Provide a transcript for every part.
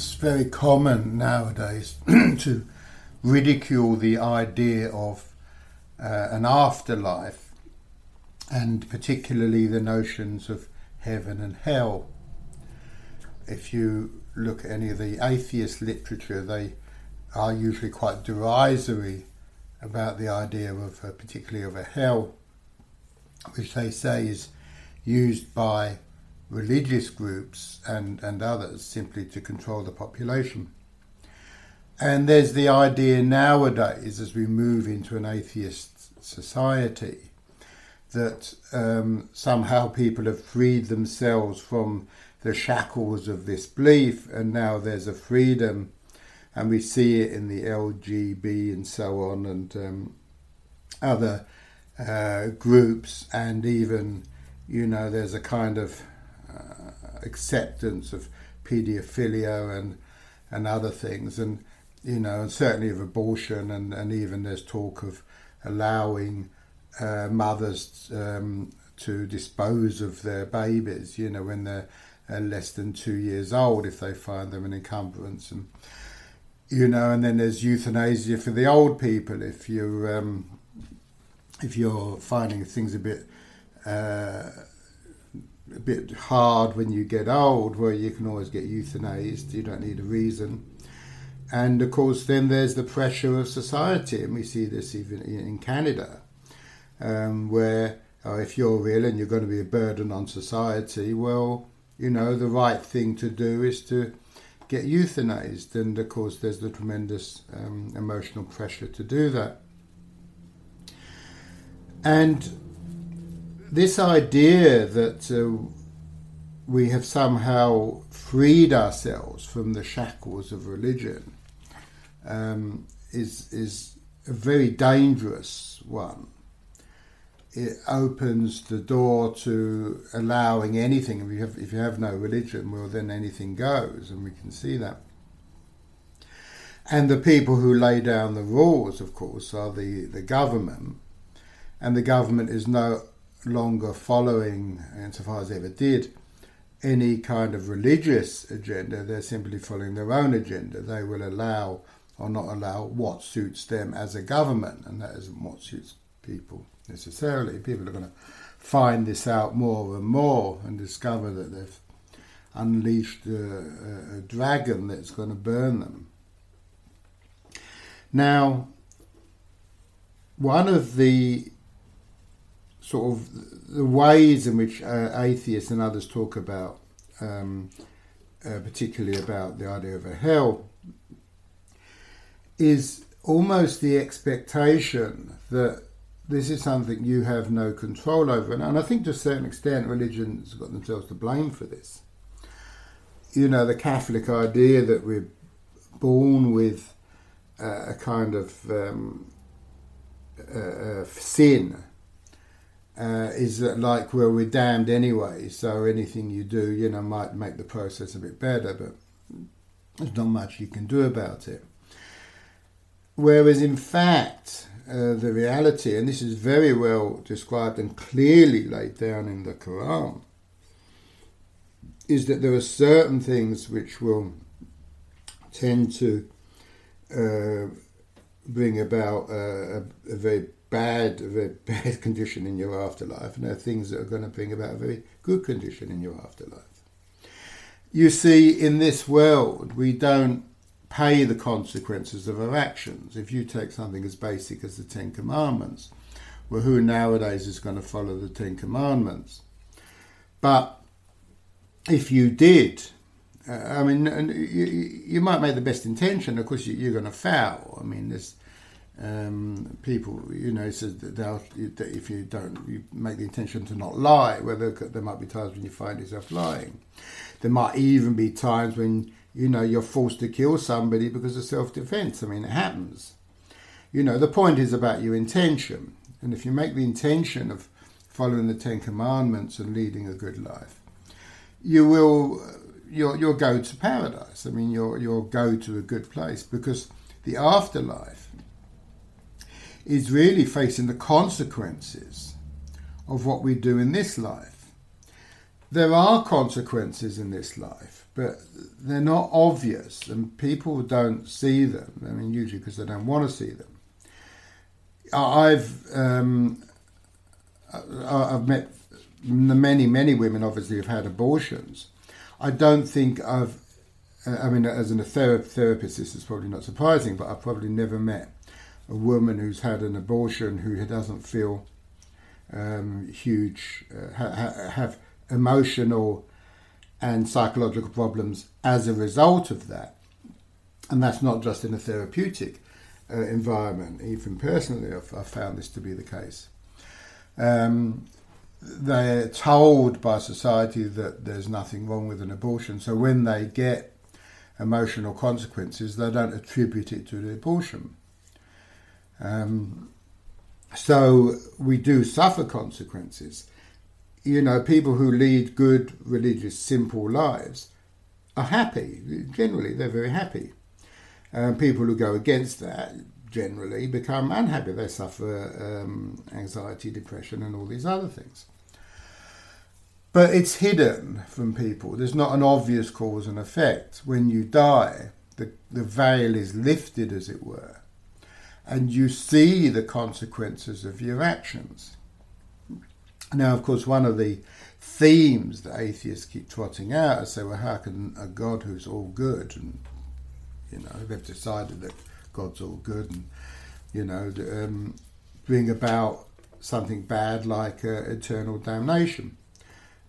it's very common nowadays to ridicule the idea of uh, an afterlife and particularly the notions of heaven and hell. If you look at any of the atheist literature, they are usually quite derisory about the idea of, uh, particularly of a hell, which they say is used by religious groups and, and others simply to control the population. And there's the idea nowadays, as we move into an atheist society, that um, somehow people have freed themselves from the shackles of this belief, and now there's a freedom, and we see it in the LGB and so on, and um, other uh, groups, and even, you know, there's a kind of acceptance of paedophilia and and other things, and you know, and certainly of abortion, and, and even there's talk of allowing uh, mothers um, to dispose of their babies, you know, when they're uh, less than two years old, if they find them an encumbrance, and you know, and then there's euthanasia for the old people if you um, if you're finding things a bit. Uh, a bit hard when you get old, where you can always get euthanized. You don't need a reason. And of course, then there's the pressure of society, and we see this even in Canada, um, where oh, if you're ill and you're going to be a burden on society, well, you know, the right thing to do is to get euthanized. And of course, there's the tremendous um, emotional pressure to do that. And this idea that uh, we have somehow freed ourselves from the shackles of religion um, is is a very dangerous one. It opens the door to allowing anything. If you have if you have no religion, well then anything goes, and we can see that. And the people who lay down the rules, of course, are the, the government, and the government is no longer following, insofar as they ever did, any kind of religious agenda. They're simply following their own agenda. They will allow or not allow what suits them as a government, and that isn't what suits people necessarily. People are going to find this out more and more and discover that they've unleashed a, a dragon that's going to burn them. Now, one of the sort of the ways in which uh, atheists and others talk about, um, uh, particularly about the idea of a hell, is almost the expectation that this is something you have no control over. And, and I think to a certain extent, religion's got themselves to blame for this. You know, the Catholic idea that we're born with uh, a kind of um, uh, uh sin uh, is that like well we're damned anyway so anything you do you know might make the process a bit better but there's not much you can do about it. Whereas, in fact, uh, the reality, and this is very well described and clearly laid down in the Quran, is that there are certain things which will tend to uh, bring about a, a, very bad, very bad condition in your afterlife, and there are things that are going to bring about a very good condition in your afterlife. You see, in this world, we don't pay the consequences of our actions. If you take something as basic as the Ten Commandments, well, who nowadays is going to follow the Ten Commandments? But if you did, uh, I mean, you, you, might make the best intention. Of course, you, are going to foul. I mean, there's um, people, you know, says that if you don't, you make the intention to not lie. Whether there might be times when you find yourself lying. There might even be times when you know, you're forced to kill somebody because of self defense. I mean, it happens. You know, the point is about your intention. And if you make the intention of following the Ten Commandments and leading a good life, you will you'll, you'll go to paradise. I mean, you'll, you'll go to a good place because the afterlife is really facing the consequences of what we do in this life. There are consequences in this life but they're not obvious, and people don't see them. I mean, usually because they don't want to see them. I've um, I've met many many women obviously who've had abortions. I don't think I've I mean as a therapist this is probably not surprising, but I've probably never met a woman who's had an abortion who doesn't feel um, huge uh, ha- have emotional and psychological problems as a result of that. And that's not just in a therapeutic uh, environment, even personally, I've, I've, found this to be the case. Um, they're told by society that there's nothing wrong with an abortion, so when they get emotional consequences, they don't attribute it to the abortion. Um, so we do suffer consequences. You know, people who lead good, religious, simple lives are happy. Generally, they're very happy. Um, people who go against that generally become unhappy. They suffer um, anxiety, depression, and all these other things. But it's hidden from people. There's not an obvious cause and effect. When you die, the, the veil is lifted, as it were, and you see the consequences of your actions. Now, of course, one of the themes that atheists keep trotting out is say, well, how can a God who's all good, and you know, they've decided that God's all good, and you know, um, bring about something bad like uh, eternal damnation,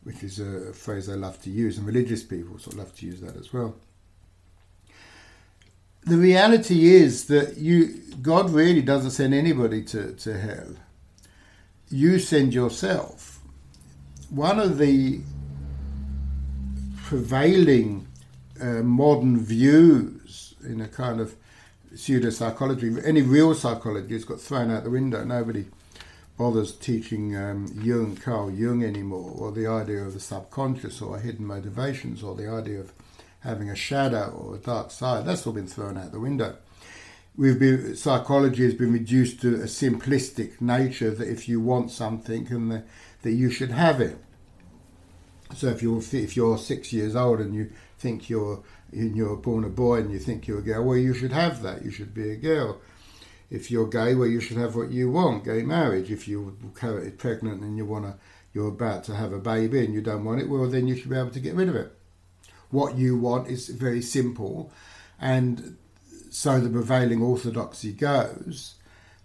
which is a phrase I love to use, and religious people sort of love to use that as well. The reality is that you God really doesn't send anybody to, to hell. You send yourself. One of the prevailing uh, modern views in a kind of pseudo psychology. Any real psychology has got thrown out the window. Nobody bothers teaching um, Jung, Carl Jung anymore, or the idea of the subconscious, or hidden motivations, or the idea of having a shadow or a dark side. That's all been thrown out the window. We've been, psychology has been reduced to a simplistic nature that if you want something, and the, that you should have it. So if you're if you're six years old and you think you're you're born a boy and you think you're a girl, well, you should have that. You should be a girl. If you're gay, well, you should have what you want, gay marriage. If you're pregnant and you want to, you're about to have a baby and you don't want it, well, then you should be able to get rid of it. What you want is very simple, and so the prevailing orthodoxy goes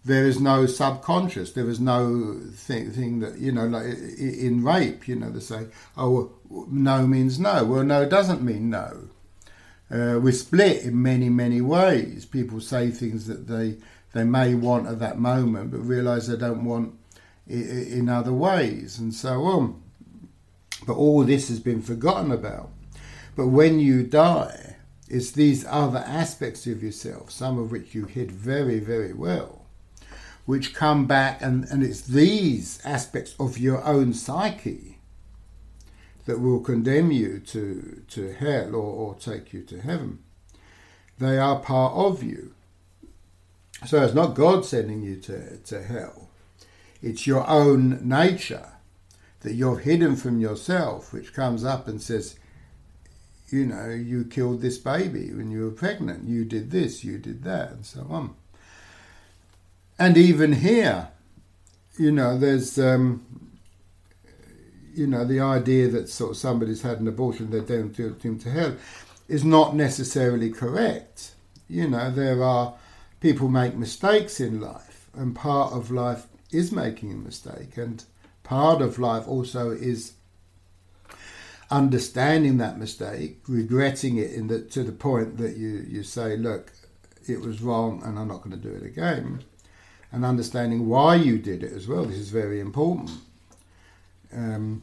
there is no subconscious. There is no thing, thing that you know, like in rape, you know, they say, "Oh, no means no." Well, no doesn't mean no. Uh, we're split in many, many ways. People say things that they they may want at that moment, but realise they don't want in other ways, and so on. But all this has been forgotten about. But when you die, it's these other aspects of yourself, some of which you hid very, very well, which come back, and, and it's these aspects of your own psyche that will condemn you to, to hell or, or take you to heaven. They are part of you. So it's not God sending you to, to hell, it's your own nature that you're hidden from yourself, which comes up and says, you know, you killed this baby when you were pregnant, you did this, you did that, and so on. And even here, you know, there's, um, you know, the idea that sort of somebody's had an abortion, they're doomed to hell, is not necessarily correct. You know, there are people make mistakes in life, and part of life is making a mistake, and part of life also is understanding that mistake, regretting it in the, to the point that you, you say, look, it was wrong and I'm not going to do it again and understanding why you did it as well. This is very important. Um,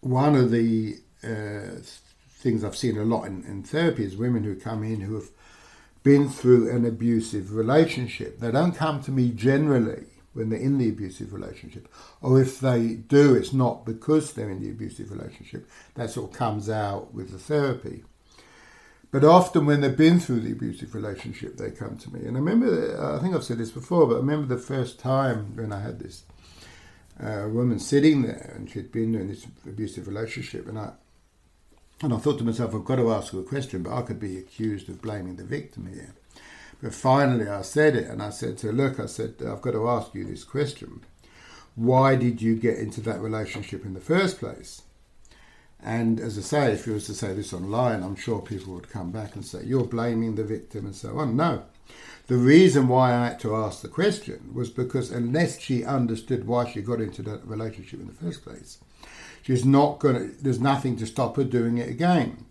one of the uh, things I've seen a lot in, in therapy is women who come in who have been through an abusive relationship. They don't come to me generally when they're in the abusive relationship, or if they do, it's not because they're in the abusive relationship. That sort of comes out with the therapy. But often when they've been through the abusive relationship, they come to me. And I remember, I think I've said this before, but I remember the first time when I had this uh, woman sitting there and she'd been in this abusive relationship. And I, And I thought to myself, I've got to ask her a question, but I could be accused of blaming the victim here. But finally, I said it, and I said to her, Look, I said, I've got to ask you this question. Why did you get into that relationship in the first place? And as I say, if you was to say this online, I'm sure people would come back and say, You're blaming the victim and so on. No. The reason why I had to ask the question was because unless she understood why she got into that relationship in the first place, she's not going to, there's nothing to stop her doing it again.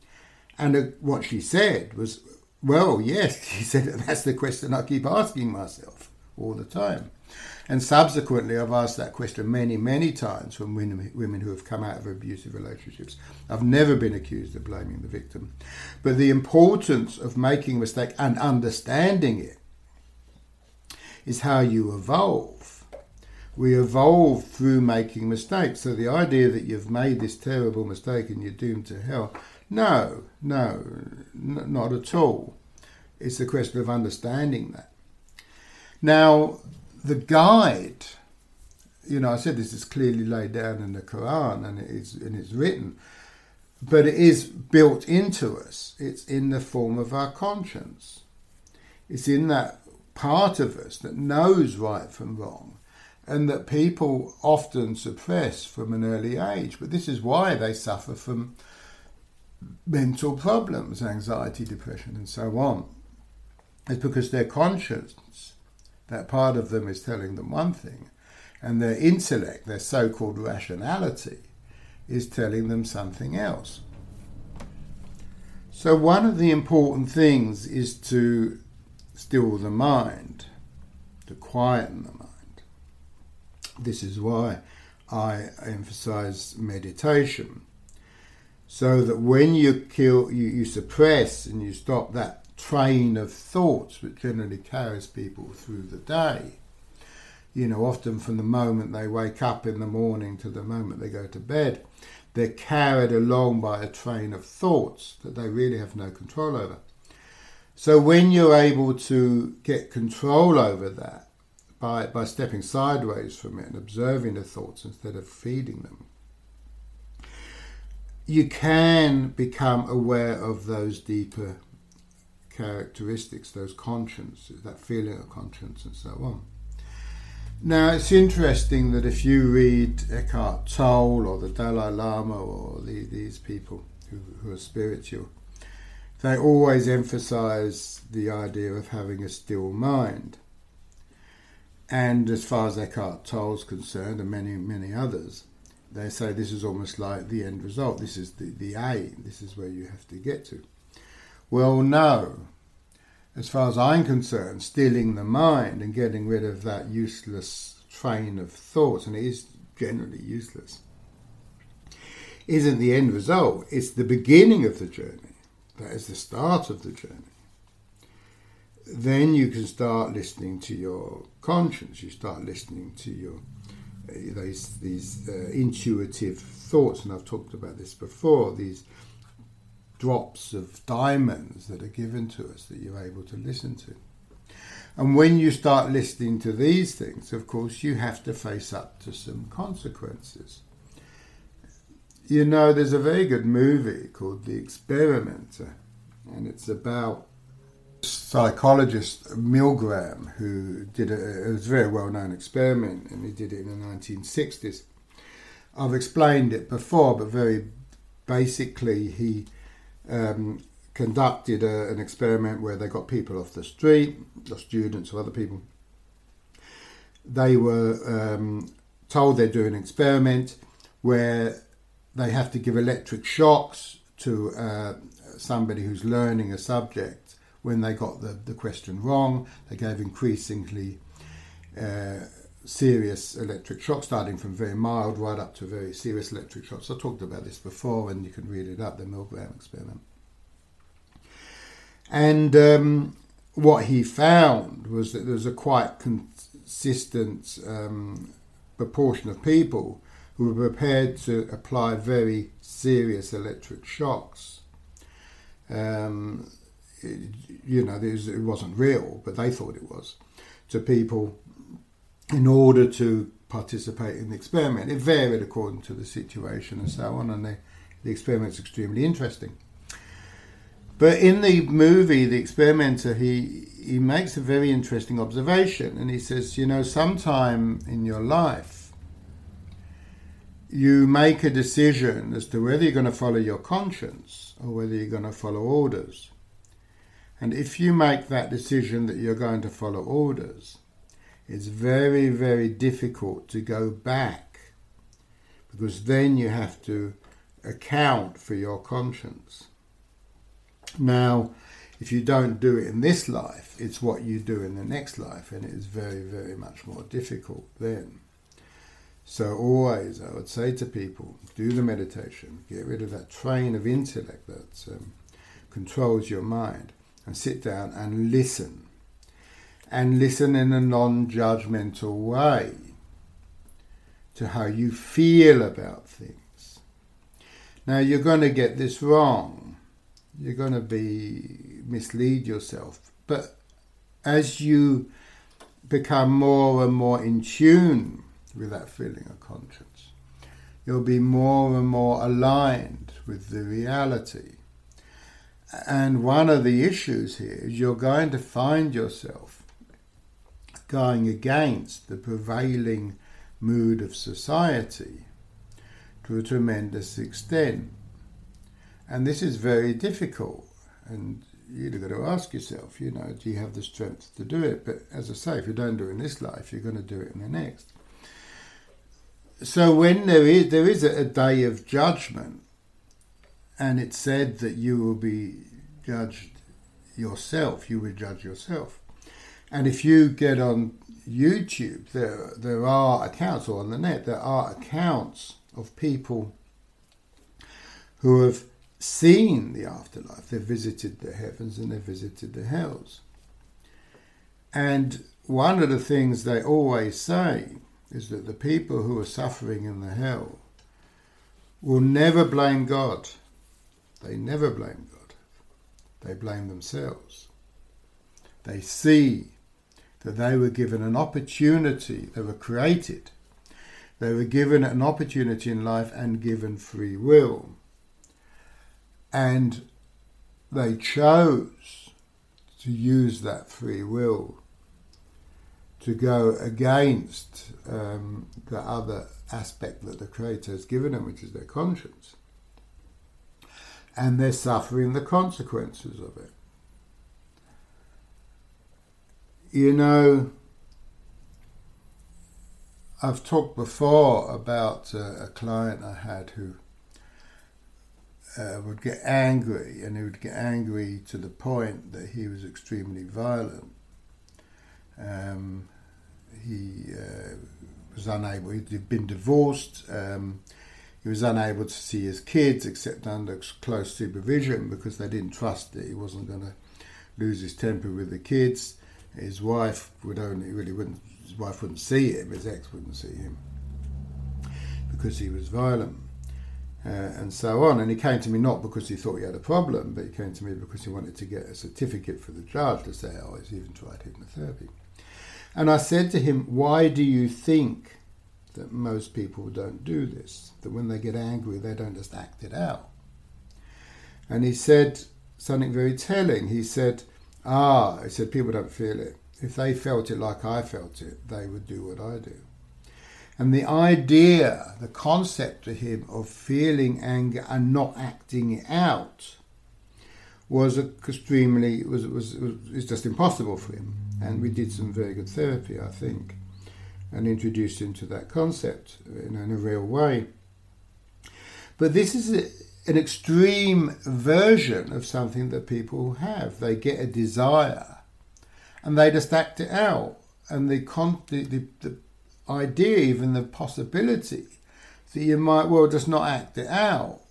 And uh, what she said was, Well, yes, she said, that's the question I keep asking myself all the time. And subsequently, I've asked that question many, many times from women, women who have come out of abusive relationships. I've never been accused of blaming the victim. But the importance of making a mistake and understanding it is how you evolve. We evolve through making mistakes. So the idea that you've made this terrible mistake and you're doomed to hell, no, no, n- not at all. It's a question of understanding that. Now, the guide, you know, I said this is clearly laid down in the Quran and it is and it's written, but it is built into us. It's in the form of our conscience. It's in that part of us that knows right from wrong and that people often suppress from an early age. But this is why they suffer from mental problems, anxiety, depression, and so on. It's because their conscience that part of them is telling them one thing, and their intellect, their so called rationality, is telling them something else. So, one of the important things is to still the mind, to quieten the mind. This is why I emphasize meditation. So that when you kill, you, you suppress and you stop that train of thoughts which generally carries people through the day. You know, often from the moment they wake up in the morning to the moment they go to bed, they're carried along by a train of thoughts that they really have no control over. So when you're able to get control over that by, by stepping sideways from it and observing the thoughts instead of feeding them, you can become aware of those deeper characteristics, those consciences, that feeling of conscience, and so on. Now, it's interesting that if you read Eckhart Tolle or the Dalai Lama or the, these people who, who are spiritual, they always emphasize the idea of having a still mind. And as far as Eckhart Tolle is concerned, and many, many others, they say this is almost like the end result. This is the, the aim. This is where you have to get to. Well, no. As far as I'm concerned, stealing the mind and getting rid of that useless train of thoughts, and it is generally useless, isn't the end result. It's the beginning of the journey. That is the start of the journey. Then you can start listening to your conscience. You start listening to your uh, these these uh, intuitive thoughts, and I've talked about this before. These drops of diamonds that are given to us that you're able to listen to. And when you start listening to these things, of course, you have to face up to some consequences. You know, there's a very good movie called The Experimenter, and it's about psychologist Milgram who did a, it was a very well known experiment, and he did it in the 1960s. I've explained it before, but very basically, he um, conducted a, an experiment where they got people off the street, or students or other people. They were um, told they're doing an experiment where they have to give electric shocks to uh, somebody who's learning a subject when they got the, the question wrong. They gave increasingly uh, serious electric shocks, starting from very mild right up to very serious electric shocks. I talked about this before, and you can read it up, the Milgram experiment. And um, what he found was that there was a quite consistent um, proportion of people who were prepared to apply very serious electric shocks. Um, you know, it wasn't real, but they thought it was, to people in order to participate in the experiment. It varied according to the situation and so on, and they the experiment's extremely interesting. But in the movie, the experimenter, he he makes a very interesting observation, and he says, you know, sometime in your life, you make a decision as to whether you're going to follow your conscience or whether you're going to follow orders. And if you make that decision that you're going to follow orders, it's very, very difficult to go back because then you have to account for your conscience. Now, if you don't do it in this life, it's what you do in the next life, and it is very, very much more difficult then. So, always, I would say to people do the meditation, get rid of that train of intellect that um, controls your mind, and sit down and listen. And listen in a non judgmental way to how you feel about things. Now, you're going to get this wrong. You're going to be mislead yourself. But as you become more and more in tune with that feeling of conscience, you'll be more and more aligned with the reality. And one of the issues here is you're going to find yourself going against the prevailing mood of society to a tremendous extent. And this is very difficult. And you've got to ask yourself, you know, do you have the strength to do it? But as I say, if you don't do it in this life, you're going to do it in the next. So when there is there is a, day of judgment, and it's said that you will be judged yourself, you will judge yourself. And if you get on YouTube, there there are accounts, or on the net, there are accounts of people who have seen the afterlife. They've visited the heavens and they've visited the hells. And one of the things they always say is that the people who are suffering in the hell will never blame God. They never blame God. They blame themselves. They see that they were given an opportunity, they were created, they were given an opportunity in life and given free will and they chose to use that free will to go against um, the other aspect that the Creator has given them, which is their conscience. And they're suffering the consequences of it. You know, I've talked before about uh, a client I had who uh, would get angry, and he would get angry to the point that he was extremely violent. Um, he uh, was unable, he'd been divorced, um, he was unable to see his kids except under close supervision because they didn't trust that he wasn't going to lose his temper with the kids. His wife would only really wouldn't, his wife wouldn't see him, his ex wouldn't see him because he was violent uh, and so on. And he came to me not because he thought he had a problem, but he came to me because he wanted to get a certificate for the judge to say, oh, he's even tried hypnotherapy. And I said to him, why do you think that most people don't do this? That when they get angry, they don't just act it out. And he said something very telling. He said, ah, he said, people don't feel it. If they felt it like I felt it, they would do what I do. And the idea, the concept to him of feeling anger and not acting it out was extremely was was was it's just impossible for him. And we did some very good therapy, I think, and introduced him to that concept in, in a real way. But this is a, an extreme version of something that people have. They get a desire, and they just act it out, and the con- the, the, the idea, even the possibility that you might well just not act it out,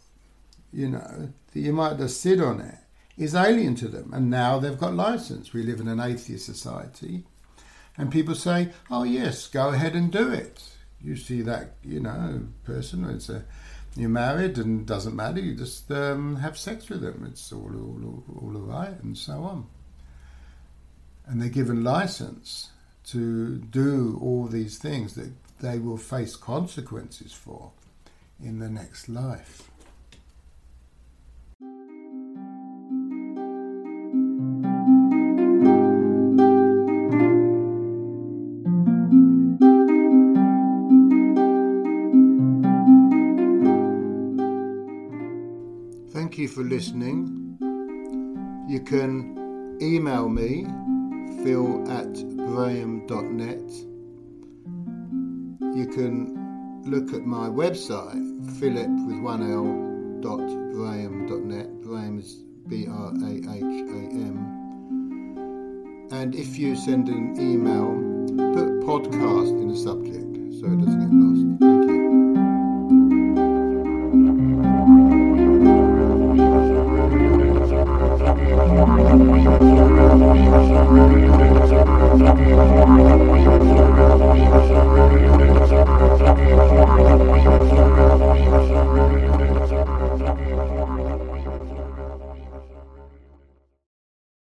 you know, that you might just sit on it, is alien to them. And now they've got license. We live in an atheist society, and people say, "Oh yes, go ahead and do it." You see that, you know, person. It's a you're married and doesn't matter. You just um, have sex with them. It's all all all, all right, and so on. And they're given license to do all these things that they will face consequences for in the next life. For listening. You can email me, phil at braham.net. You can look at my website, philip with one L dot braham.net. Braham is B R A H A M. And if you send an email, put podcast in the subject so it doesn't get lost. Thank you. Ready, ready.